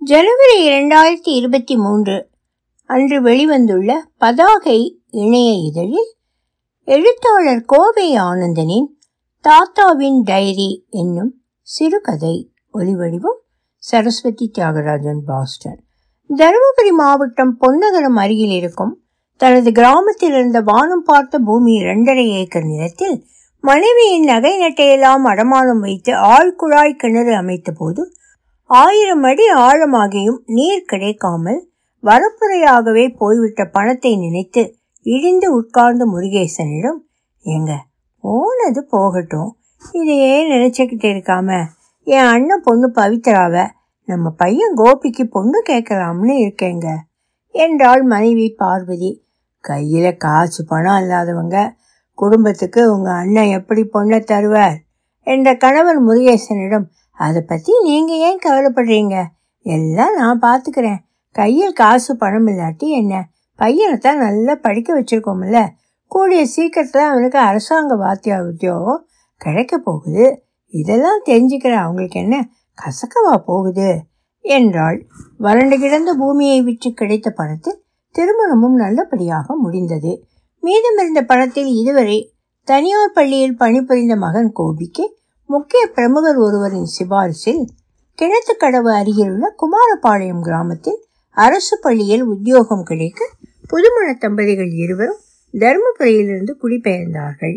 ஜனவரி இரண்டாயிரத்தி இருபத்தி மூன்று அன்று வெளிவந்துள்ள பதாகை இணைய இதழில் எழுத்தாளர் கோவை ஆனந்தனின் தாத்தாவின் டைரி என்னும் சிறுகதை ஒளிவடிவம் சரஸ்வதி தியாகராஜன் பாஸ்டன். தருமபுரி மாவட்டம் பொன்னகரம் அருகில் இருக்கும் தனது கிராமத்தில் இருந்த வானம் பார்த்த பூமி இரண்டரை ஏக்கர் நிலத்தில் மனைவியின் நகை நட்டையெல்லாம் அடமானம் வைத்து ஆழ்குழாய் கிணறு அமைத்த போது ஆயிரம் அடி ஆழமாகியும் நீர் கிடைக்காமல் வரப்புறையாகவே போய்விட்ட பணத்தை நினைத்து இடிந்து உட்கார்ந்த முருகேசனிடம் எங்க போனது போகட்டும். இதையே நினைச்சுக்கிட்டு இருக்காம என் அண்ணன் பொண்ணு பவித்ராவ நம்ம பையன் கோபிக்கு பொண்ணு கேட்கலாம்னு இருக்கேங்க. என்றாள் மனைவி பார்வதி. கையில காசு பணம் இல்லாதவங்க குடும்பத்துக்கு உங்க அண்ணன் எப்படி பொண்ணை தருவார்? என்ற கணவர் முருகேசனிடம் அதை பற்றி நீங்கள் ஏன் கவலைப்படுறீங்க? எல்லாம் நான் பார்த்துக்கிறேன் கையில் காசு பணம் இல்லாட்டி என்ன? பையனை தான் நல்லா படிக்க வச்சுருக்கோம்ல. கூடிய சீக்கிரத்தில் அவனுக்கு அரசாங்க வாத்தியா உத்தியோகம் கிடைக்க போகுது. இதெல்லாம் தெரிஞ்சுக்கிற அவங்களுக்கு என்ன? கசக்கவா போகுது? என்றாள். வறண்டு கிடந்த பூமியை விற்று கிடைத்த பணத்தில் திருமணமும் நல்லபடியாக முடிந்தது. மீதமிருந்த பணத்தில் இதுவரை தனியார் பள்ளியில் பணிபுரிந்த மகன் கோபிக்கு முக்கிய பிரமுகர் ஒருவரின் சிபாரிசில் கிணத்துக்கடவு அருகிலுள்ள குமாரபாளையம் கிராமத்தில் அரசு பள்ளியில் உத்தியோகம் கிடைக்க புதுமண தம்பதிகள் இருவரும் தருமபுரியிலிருந்து குடிபெயர்ந்தார்கள்.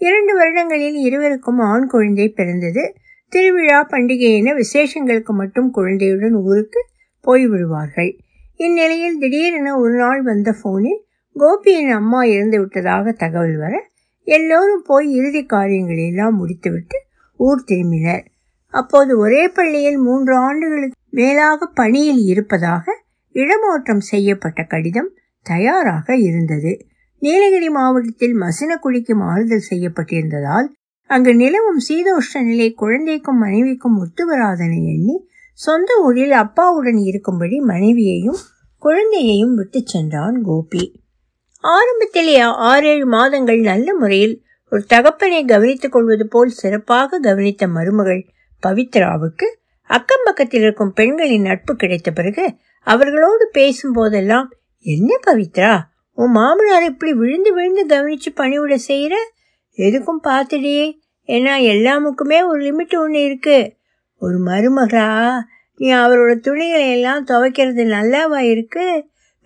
இரண்டு வருடங்களில் இருவருக்கும் ஆண் குழந்தை பிறந்தது. திருவிழா பண்டிகை என விசேஷங்களுக்கு மட்டும் குழந்தையுடன் ஊருக்கு போய்விடுவார்கள் இந்நிலையில் திடீரென ஒரு நாள் வந்த போனில் கோபியின் அம்மா இறந்து விட்டதாக தகவல் வர எல்லோரும் போய் இறுதி காரியங்களை எல்லாம் முடித்துவிட்டு ஊர் திரும்பினர். அப்போது ஒரே பள்ளியில் மூன்று ஆண்டுகளுக்கு மேலாக பணியில் இருப்பதாக இடமாற்றம் செய்யப்பட்ட கடிதம் தயாராக இருந்தது. நீலகிரி மாவட்டத்தில் மசினக்குடிக்கு மாறுதல் செய்யப்பட்டிருந்ததால் அங்கு நிலவும் சீதோஷ்ண நிலை குழந்தைக்கும் மனைவிக்கும் ஒத்துவராதனை எண்ணி சொந்த ஊரில் அப்பாவுடன் இருக்கும்படி மனைவியையும் குழந்தையையும் விட்டு சென்றான் கோபி. ஆரம்பத்தில் ஆறேழு மாதங்கள் நல்ல முறையில் ஒரு தகப்பனை கவனித்துக் கொள்வது போல் சிறப்பாக கவனித்த மருமகள் பவித்ராவுக்கு அக்கம் பக்கத்தில் இருக்கும் பெண்களின் நட்பு கிடைத்த பிறகு அவர்களோடு பேசும் போதெல்லாம் என்ன பவித்ரா உன் மாமனார் இப்படி விழுந்து விழுந்து கவனிச்சு பணிவிட செய்யற எதுக்கும் பார்த்துடியே ஏன்னா எல்லாமுக்குமே ஒரு லிமிட் ஒன்று இருக்கு. ஒரு மருமகளா நீ அவரோட துணிகளை எல்லாம் துவைக்கிறது நல்லாவா இருக்கு?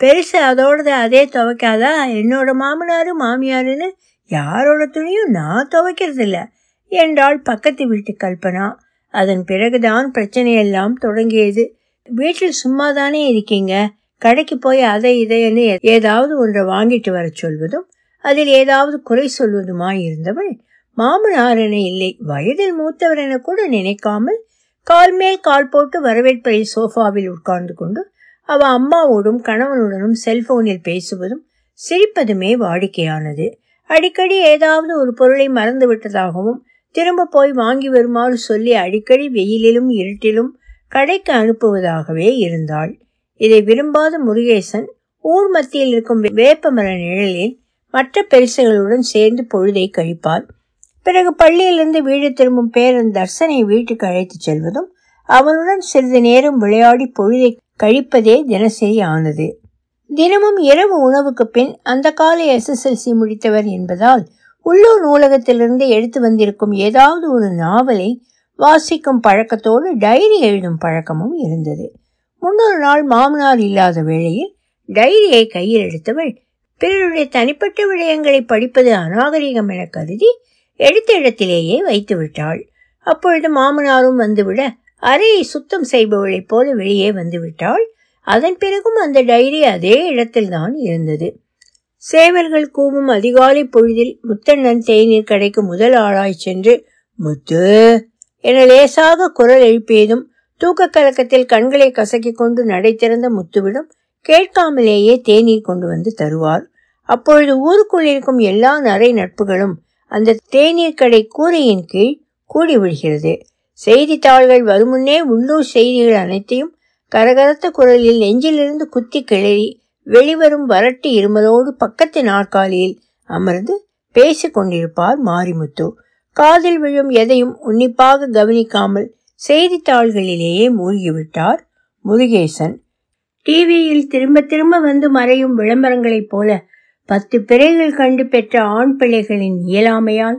பெருசு அதோடது அதே துவைக்காதா? என்னோட மாமனாரு மாமியாருன்னு யாரோட துணியும் நான் துவைக்கிறது இல்லை என்றாள் பக்கத்து வீட்டு கல்பனா. அதன் பிறகுதான் பிரச்சனையெல்லாம் தொடங்கியது. வீட்டில் சும்மா தானே இருக்கீங்க? கடைக்கு போய் அதை இதைன்னு ஏதாவது ஒன்றை வாங்கிட்டு வர சொல்வதும் அதில் ஏதாவது குறை சொல்வதுமா இருந்தவள் மாமனார் என இல்லை வயதில் மூத்தவர் என கூட நினைக்காமல் கால் மேல் கால் போட்டு வரவேற்பறை சோஃபாவில் உட்கார்ந்து கொண்டு அவ அம்மாவோடும் கணவனுடனும் செல்போனில் பேசுவதும் சிரிப்பதுமே வாடிக்கையானது. அடிக்கடி ஏதாவது ஒரு பொருளை மறந்து விட்டதாகவும் திரும்ப போய் வாங்கி வருமாறு சொல்லி அடிக்கடி வெயிலிலும் இருட்டிலும் கடைக்கு அனுப்புவதாகவே இருந்தாள். இதை விரும்பாத முருகேசன் ஊர் மத்தியில் இருக்கும் வேப்பமர நிழலில் மற்ற பெருசுகளுடன் சேர்ந்து பொழுதை கழிப்பார். பிறகு பள்ளியிலிருந்து வீடு திரும்பும் பேரன் தர்சனை வீட்டுக்கு அழைத்துச் செல்வதும் அவனுடன் சிறிது நேரம் விளையாடி பொழுதை கழிப்பதே தினசரி ஆனது. தினமும் இரவு உணவுக்கு பின் அந்த கால எஸ்எஸ்எல்சி முடித்தவர் என்பதால் உள்ளூர் நூலகத்திலிருந்து எடுத்து வந்திருக்கும் ஏதாவது ஒரு நாவலை வாசிக்கும் பழக்கத்தோடு டைரி எழுதும் பழக்கமும் இருந்தது. முன்னொரு நாள் மாமனார் இல்லாத வேளையில் டைரியை கையில் எடுத்தவள் பிறருடைய தனிப்பட்ட விடயங்களை படிப்பது அநாகரிகம் என கருதி எடுத்த இடத்திலேயே வைத்து விட்டாள். அப்பொழுது மாமனாரும் வந்துவிட அறையை சுத்தம் செய்பவளைப் போல வெளியே வந்துவிட்டாள் அதன் பிறகும் அந்த டைரி அதே இடத்தில்தான் இருந்தது. சேவல்கள் கூவும் அதிகாலை பொழுதில் முத்தண்ணன் தேநீர் கடைக்கு முதல் ஆளாய் சென்று முத்து என லேசாக குரல் எழுப்பியதும் தூக்க கலக்கத்தில் கண்களை கசக்கிக் கொண்டு நடை திறந்த முத்துவிடம் கேட்காமலேயே தேநீர் கொண்டு வந்து தருவார். அப்பொழுது ஊருக்குள் இருக்கும் எல்லா நரை நட்புகளும் அந்த தேநீர் கடை கூரையின் கீழ் கூடிவிடுகிறது. செய்தித்தாள்கள் வருமுன்னே உள்ளூர் செய்திகள் அனைத்தையும் கரகரத்த குரலில் நெஞ்சிலிருந்து குத்தி கிளறி வெளிவரும் வறட்டு இருமலோடு பக்கத்து நாற்காலியில் அமர்ந்து பேசிக்கொண்டிருப்பார் மாரிமுத்து. காதில் விழும் எதையும் உன்னிப்பாக கவனிக்காமல் செய்தித்தாள்களிலேயே மூழ்கிவிட்டார் முருகேசன். டிவியில் திரும்ப திரும்ப வந்து மறையும் விளம்பரங்களைப் போல பத்து பிறைகள் கண்டு பெற்ற ஆண் பிள்ளைகளின் இயலாமையால்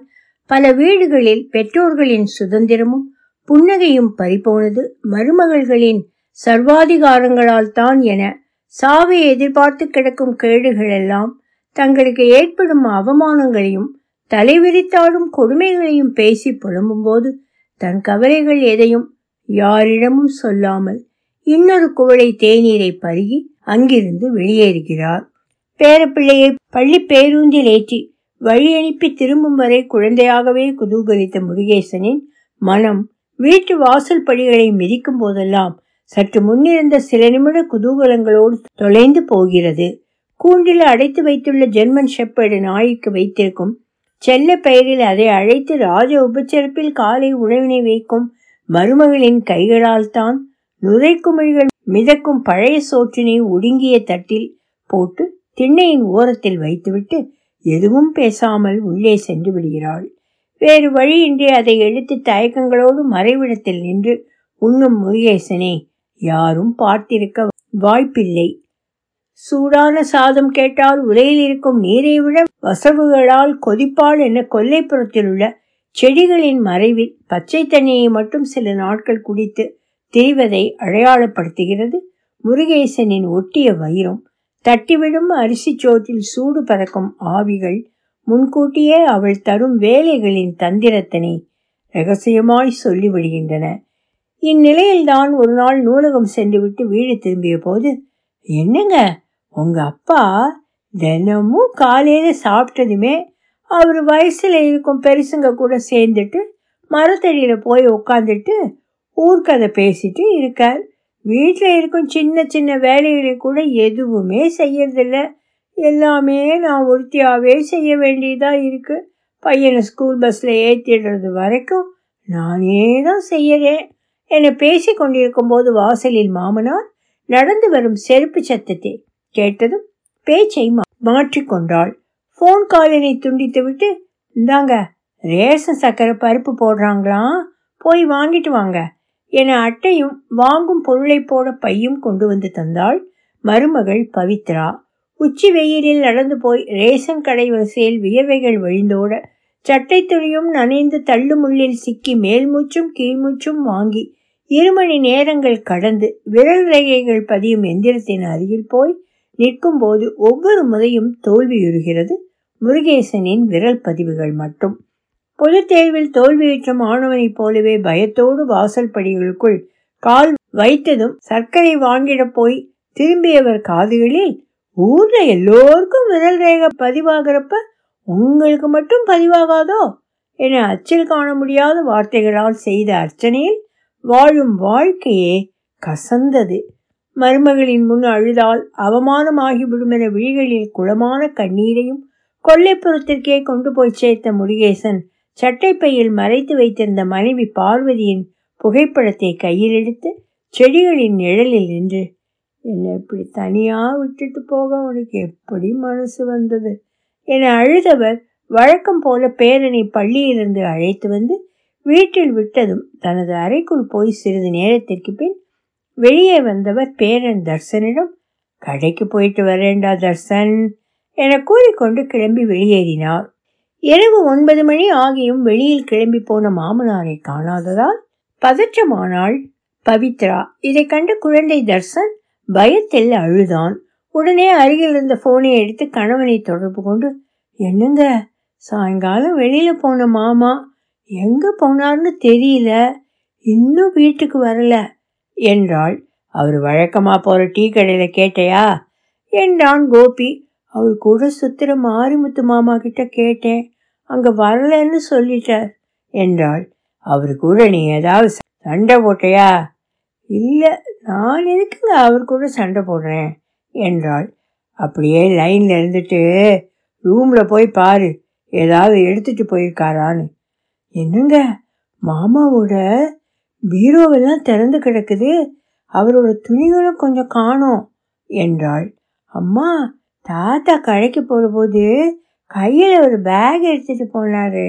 பல வீடுகளில் பெற்றோர்களின் சுதந்திரமும் புன்னகையும் பறிபோனது மருமகள்களின் சர்வாதிகாரங்களால் தான் என சாவை எதிர்பார்த்து கிடக்கும் கேடுகளெல்லாம் தங்களுக்கு ஏற்படும் அவமானங்களையும் தலைவிரித்தாடும் கொடுமைகளையும் பேசி புலம்பும்போது தன் கவலைகள் எதையும் யாரிடமும் சொல்லாமல் இன்னொரு குவளை தேநீரை பருகி அங்கிருந்து வெளியேறுகிறார். பேரப்பிள்ளையை பள்ளி பேருந்தில் ஏற்றி வழி அனுப்பி திரும்பும் வரை குழந்தையாகவே குதூகலித்த முருகேசனின் மனம் வீட்டு வாசல் படிகளை மிதிக்கும் போதெல்லாம் சற்று முன்னிருந்த சில நிமிட குதூகலங்களோடு தொலைந்து போகிறது. கூண்டில் அடைத்து வைத்துள்ள ஜெர்மன் ஷெப்பர்டு நாய்க்கு வைத்திருக்கும் செல்ல பெயரில் அதை அழைத்து ராஜ உபச்சரிப்பில் காலை உணவினை வைக்கும் மருமகளின் கைகளால் தான் நுரைக்குமிழ்கள் மிதக்கும் பழைய சோற்றினை ஒடுங்கிய தட்டில் போட்டு திண்ணையின் ஓரத்தில் வைத்துவிட்டு எதுவும் பேசாமல் உள்ளே சென்று விடுகிறாள். வேறு வழியின்றி அதை எடுத்து தயக்கங்களோடு மறைவிடத்தில் நின்று உண்ணும் முருகேசனே யாரும் பார்த்திருக்க வாய்ப்பில்லை. சூடான சாதம் கேட்டால் உலையில் இருக்கும் நீரை விட வசவுகளால் கொதிப்பால் என கொல்லைப்புறத்தில் உள்ள செடிகளின் மறைவில் பச்சை தண்ணியை மட்டும் சில நாட்கள் குடித்து திரிவதை அடையாளப்படுத்துகிறது. முருகேசனின் ஒட்டிய வைரம் தட்டிவிடும் அரிசி சோற்றில் சூடு பறக்கும் ஆவிகள் முன்கூட்டியே அவள் தரும் வேலைகளின் தந்திரத்தனை ரகசியமாய் சொல்லிவிடுகின்றன. இந்நிலையில்தான் ஒரு நாள் நூலகம் சென்றுவிட்டு வீடு திரும்பிய போது என்னங்க உங்க அப்பா தினமும் காலையில சாப்பிட்டதுமே அவர் வயசுல இருக்கும் பெருசுங்க கூட சேர்ந்துட்டு மரத்தடியில போய் உட்காந்துட்டு ஊர்க்கதை பேசிட்டு இருக்கார். வீட்டில் இருக்கும் சின்ன சின்ன வேலைகளை கூட எதுவுமே செய்யறதில்ல. எல்லாமே நான் ஒருத்தியாவே செய்ய வேண்டியதா இருக்கு. பையனை ஸ்கூல் பஸ்ல ஏற்றிடுறது வரைக்கும் நானே தான் செய்யறேன். என பேசிக் கொண்டிருக்கும் போது வாசலில் மாமனார் நடந்து வரும் செருப்பு சத்தத்தை கேட்டதும் பேச்சை மாற்றிக்கொண்டாள் ஃபோன் காலினை துண்டித்து விட்டு இந்தாங்க ரேஷன் சக்கரை பருப்பு போடுறாங்களாம் போய் வாங்கிட்டு வாங்க என அட்டையும் வாங்கும் பொருளை போட பையும் கொண்டு வந்து தந்தாள் மருமகள் பவித்ரா. உச்சி வெயிலில் நடந்து போய் ரேஷன் கடை வரிசையில் வியர்வைகள் வழிந்தோட சட்டை துணியும் நனைந்து தள்ளுமுள்ளில் சிக்கி மேல்மூச்சும் கீழ்மூச்சும் வாங்கி இரு மணி நேரங்கள் கடந்து விரல் ரேகைகள் பதியும் எந்திரத்தின் அருகில் போய் நிற்கும் போது ஒவ்வொரு முறையும் தோல்வியுறுகிறது. முருகேசனின் விரல் பதிவுகள் மட்டும். பொது தேர்வில் தோல்வியுற்ற மாணவனைப் போலவே பயத்தோடு வாசல் படிகளுக்குள் கால் வைத்ததும் சர்க்கரை வாங்கிட போய் திரும்பியவர் காதுகளில் ஊர்ல எல்லோருக்கும் விரல் ரேகை பதிவாகிறப்ப உங்களுக்கு மட்டும் பதிவாகாதோ? என அச்சில் காண முடியாத வார்த்தைகளால் செய்த அர்ச்சனையில் வாழும் வாழ்க்கையே கசந்தது. மருமகளின் முன் அழுதால் அவமானமாகிவிடும் என விழிகளில் குளமான கண்ணீரையும் கொல்லைப்புறத்திற்கே கொண்டு போய் சேர்த்த முருகேசன் சட்டைப்பையில் மறைத்து வைத்திருந்த மனைவி பார்வதியின் புகைப்படத்தை கையில் எடுத்து செடிகளின் நிழலில் நின்று என்னை இப்படி தனியாக விட்டுட்டு போக? உனக்கு எப்படி மனசு வந்தது? என அழுதவர் வழக்கம் போல பேரனை பள்ளியிலிருந்து அழைத்து வந்து வீட்டில் விட்டதும் தனது அறைக்குள் போய் சிறிது நேரத்திற்கு பின் வெளியே வந்தவர் பேரன் தர்சனிடம் கடைக்கு போயிட்டு வரேண்டா தர்சன் என கூறிக்கொண்டு கிளம்பி வெளியேறினார். இரவு ஒன்பது மணி ஆகியும் வெளியில் கிளம்பி போன மாமனாரை காணாததால் பதற்றமானாள் பவித்ரா. இதை கண்ட குழந்தை தர்சன் பயத்தில் அழுதான். உடனே அருகில் இருந்த போனை எடுத்து கணவனை தொடர்பு கொண்டு என்னங்க சாயங்காலம் வெளியில போன மாமா எங்க போனார்னு தெரியல. இன்னும் வீட்டுக்கு வரல. என்றாள். அவர் வழக்கமா போற டீ கடையில கேட்டையா? என்றான் கோபி. அவர் கூட சுத்திரம் மாரிமுத்து மாமா கிட்ட கேட்டேன். அங்க வரலன்னு சொல்லிட்டார். என்றாள். அவர் கூட நீ ஏதாவது சண்டை போட்டையா? இல்ல நான் எதுக்குங்க அவர் கூட சண்டை போடுறேன்? என்றாள். அப்படியே லைன்ல இருந்துட்டு ரூம்ல போய் பாரு. ஏதாவது எடுத்துட்டு போயிருக்காரான்னு. என்னங்க? மாமாவோட பீரோவெல்லாம் திறந்து கிடக்குது. அவரோட துணிகளும் கொஞ்சம் காணோம் என்றாள். அம்மா தாத்தா கடைக்கு போகும்போது கையில் ஒரு பேக் எடுத்துட்டு போனாரு.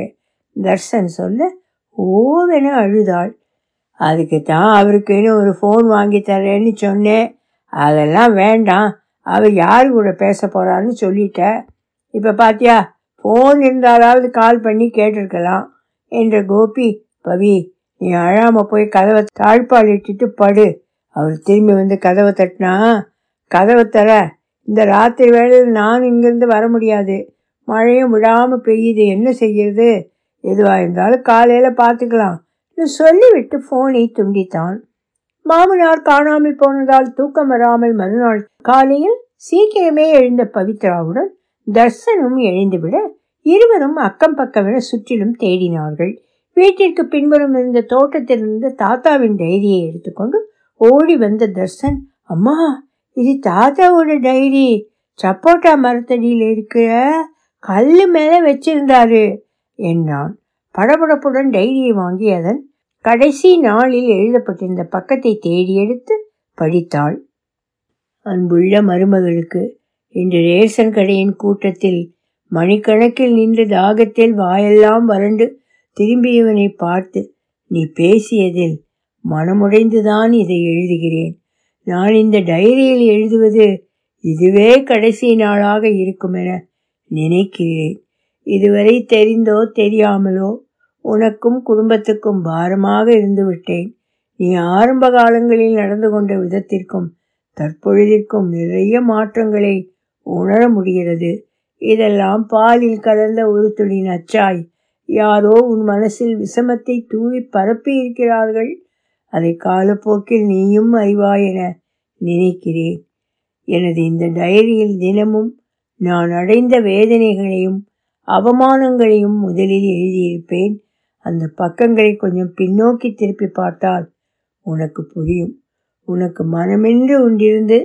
தர்சன் சொல்ல ஓவென அழுதாள். அதுக்கு தான் அவருக்குன்னு ஒரு ஃபோன் வாங்கி தரேன்னு சொன்னேன். அதெல்லாம் வேண்டாம். அவர் யார் கூட பேச போகிறாருன்னு சொல்லிட்டேன். இப்போ பாத்தியா ஃபோன் இருந்தாலாவது கால் பண்ணி கேட்டிருக்கலாம். என்ற கோபி பவி நீ அழாமல் போய் கதவை தாழ்பால் இட்டுட்டு படு. அவர் திரும்பி வந்து கதவை தட்டினா கதவை தர இந்த ராத்திரி வேளையில் நான் இங்கேருந்து வர முடியாது. மழையும் விடாமல் பெய்யுது. என்ன செய்யறது? எதுவாக இருந்தாலும் காலையில் பார்த்துக்கலாம் சொல்லிவிட்டு ஃபோனை துண்டித்தான். மாமனார் காணாமல் போனதால் தூக்கம் வராமல் மறுநாள் காலையில் சீக்கிரமே எழுந்த பவித்ராவுடன் தர்சனும் எழுந்துவிட இருவரும் அக்கம் பக்கமென சுற்றிலும் தேடினார்கள். வீட்டிற்கு பின்புறம் இருந்த தோட்டத்திலிருந்து தாத்தாவின் டைரியை எடுத்துக்கொண்டு ஓடி வந்த தர்சன் அம்மா இது தாத்தாவோட டைரி. சப்போட்டா மரத்தடியில் இருக்கிற கல்லு மேலே வச்சிருந்தாரு என்றான். படபடப்புடன் டைரியை வாங்கி அதன் கடைசி நாளில் எழுதப்பட்டிருந்த பக்கத்தை தேடி எடுத்து படித்தாள். அன்புள்ள மருமகளுக்கு இன்று ரேஷன் கடையின் கூட்டத்தில் மணிக்கணக்கில் நின்று தாகத்தில் வாயெல்லாம் வறண்டு திரும்பியவனை பார்த்து நீ பேசியதில் மனமுடைந்துதான் இதை எழுதுகிறேன். நான் இந்த டைரியில் எழுதுவது இதுவே கடைசி நாளாக இருக்கும் என நினைக்கிறேன். இதுவரை தெரிந்தோ தெரியாமலோ உனக்கும் குடும்பத்துக்கும் பாரமாக இருந்துவிட்டேன். நீ ஆரம்ப காலங்களில் நடந்து கொண்ட விதத்திற்கும் தற்பொழுதிற்கும் நிறைய மாற்றங்களை உணர முடிகிறது. இதெல்லாம் பாலில் கலந்த ஒரு துளி நச்சாய். யாரோ உன் மனசில் விஷமத்தை தூவி பரப்பி இருக்கிறார்கள். அதை காலப்போக்கில் நீயும் அறிவாய் என நினைக்கிறேன். எனது இந்த டைரியில் தினமும் நான் அடைந்த வேதனைகளையும் அவமானங்களையும் முதலில் எழுதியிருப்பேன். அந்த பக்கங்களை கொஞ்சம் பின்னோக்கி திருப்பி பார்த்தால் உனக்கு புரியும். உனக்கு மனமென்று ஒன்றிருந்து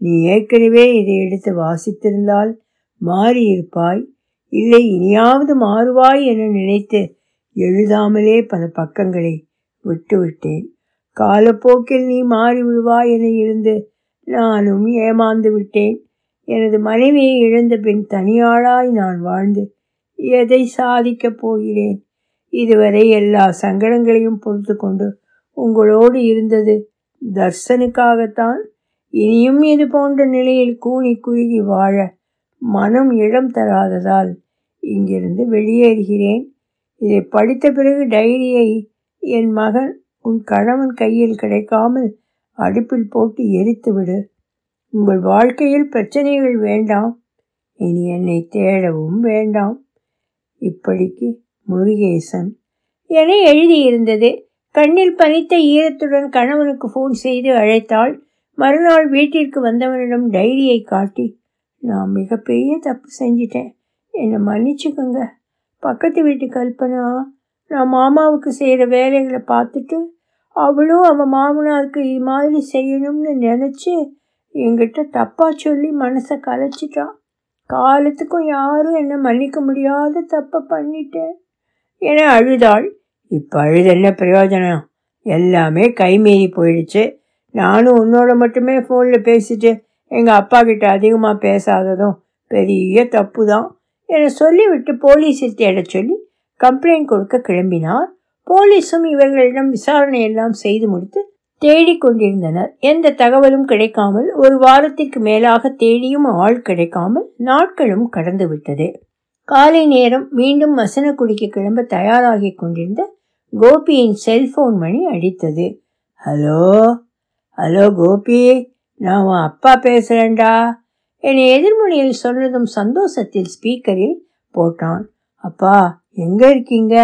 நீ ஏற்கனவே இதை எடுத்து வாசித்திருந்தால் மாறியிருப்பாய். இல்லை இனியாவது மாறுவாய் என நினைத்து எழுதாமலே பல பக்கங்களை விட்டுவிட்டேன். காலப்போக்கில் நீ மாறிவிடுவாய் என இருந்து நானும் ஏமாந்து விட்டேன். எனது மனைவியை இழந்த பின் தனியாளாய் நான் வாழ்ந்து எதை சாதிக்கப் போகிறேன்? இதுவரை எல்லா சங்கடங்களையும் பொறுத்து கொண்டு உங்களோடு இருந்தது தர்சனுக்காகத்தான். இனியும் இது போன்ற நிலையில் கூனி குறுகி வாழ மனம் இடம் தராததால் இங்கிருந்து வெளியேறுகிறேன். இதை படித்த பிறகு டைரியை என் மகன் உன் கணவன் கையில் கிடைக்காமல் அடுப்பில் போட்டு எரித்து விடு உங்கள் வாழ்க்கையில் பிரச்சனைகள் வேண்டாம். இனி என்னை தேடவும் வேண்டாம். இப்படிக்கு முருகேசன். என எழுதியிருந்தது. கண்ணில் பனித்த ஈரத்துடன் கணவனுக்கு ஃபோன் செய்து அழைத்தாள். மறுநாள் வீட்டிற்கு வந்தவனிடம் டைரியை காட்டி நான் மிகப்பெரிய தப்பு செஞ்சிட்டேன். என்னை மன்னிச்சுக்கோங்க. பக்கத்து வீட்டு கல்பனா நான் மாமாவுக்கு செய்கிற வேலைகளை பார்த்துட்டு அவளும் அவன் மாமனாருக்கு இது மாதிரி செய்யணும்னு நினச்சி என்கிட்ட தப்பாக சொல்லி மனசை கலைச்சிட்டான் காலத்துக்கும் யாரும் என்னை மன்னிக்க முடியாத தப்பை பண்ணிட்டேன். என அழுதாள். இப்போ அழுது என்ன பிரயோஜனம்? எல்லாமே கைமீறி போயிடுச்சு. நானும் உன்னோட மட்டுமே ஃபோனில் பேசிட்டு எங்கள் அப்பா கிட்ட அதிகமாக பேசாததும் பெரிய தப்பு தான் என சொல்லிவிட்டு போலீஸில் தேடச் சொல்லி கம்ப்ளைண்ட் கொடுக்க கிளம்பினார். போலீஸும் இவர்களிடம் விசாரணை எல்லாம் செய்து முடித்து தேடிக் கொண்டிருந்தனர். எந்த தகவலும் கிடைக்காமல் ஒரு வாரத்திற்கு மேலாக தேடியும் ஆள் கிடைக்காமல் நாட்களும் கடந்து விட்டது. காலை நேரம் மீண்டும் மசனக்குடிக்கு கிளம்ப தயாராகி கொண்டிருந்த கோபியின் செல்போன் மணி அடித்தது. ஹலோ? ஹலோ கோபி? நான் உன் அப்பா பேசுகிறேன்டா என்னை எதிர்மொழியில் சொன்னதும் சந்தோஷத்தில் ஸ்பீக்கரில் போட்டான். அப்பா எங்கே இருக்கீங்க?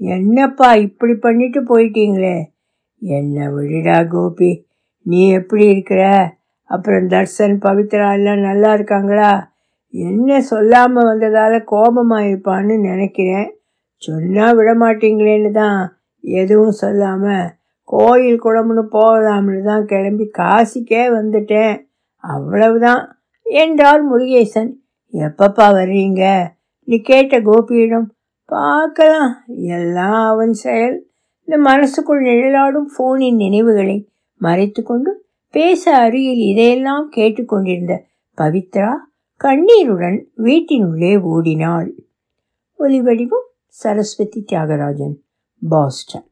என்னப்பா இப்படி பண்ணிட்டு போயிட்டீங்களே? என்ன விடுடா கோபி. நீ எப்படி இருக்கிற? அப்புறம் தர்சன் பவித்ரா எல்லாம் நல்லா இருக்காங்களா? என்ன சொல்லாமல் வந்ததால் கோபமாக இருப்பான்னு நினைக்கிறேன். சொன்னால் விட மாட்டீங்களேன்னு தான் எதுவும் சொல்லாமல் கோயில் குளம்னு போகலாம்னு தான் கிளம்பி காசிக்கே வந்துட்டேன். அவ்வளவுதான். என்றார் முருகேசன். எப்பப்பா வர்றீங்க? நீ கேட்ட கோபியிடம் பார்க்கலாம். எல்லாம் அவன் செயல். இந்த மனசுக்குள் நிழலாடும் ஃபோனின் நினைவுகளை மறைத்து கொண்டு பேச அருகில் இதையெல்லாம் கேட்டுக்கொண்டிருந்த பவித்ரா கண்ணீருடன் வீட்டினுள்ளே ஓடினாள். ஒலிவடிவம் சரஸ்வதி தியாகராஜன் பாஸ்டன்.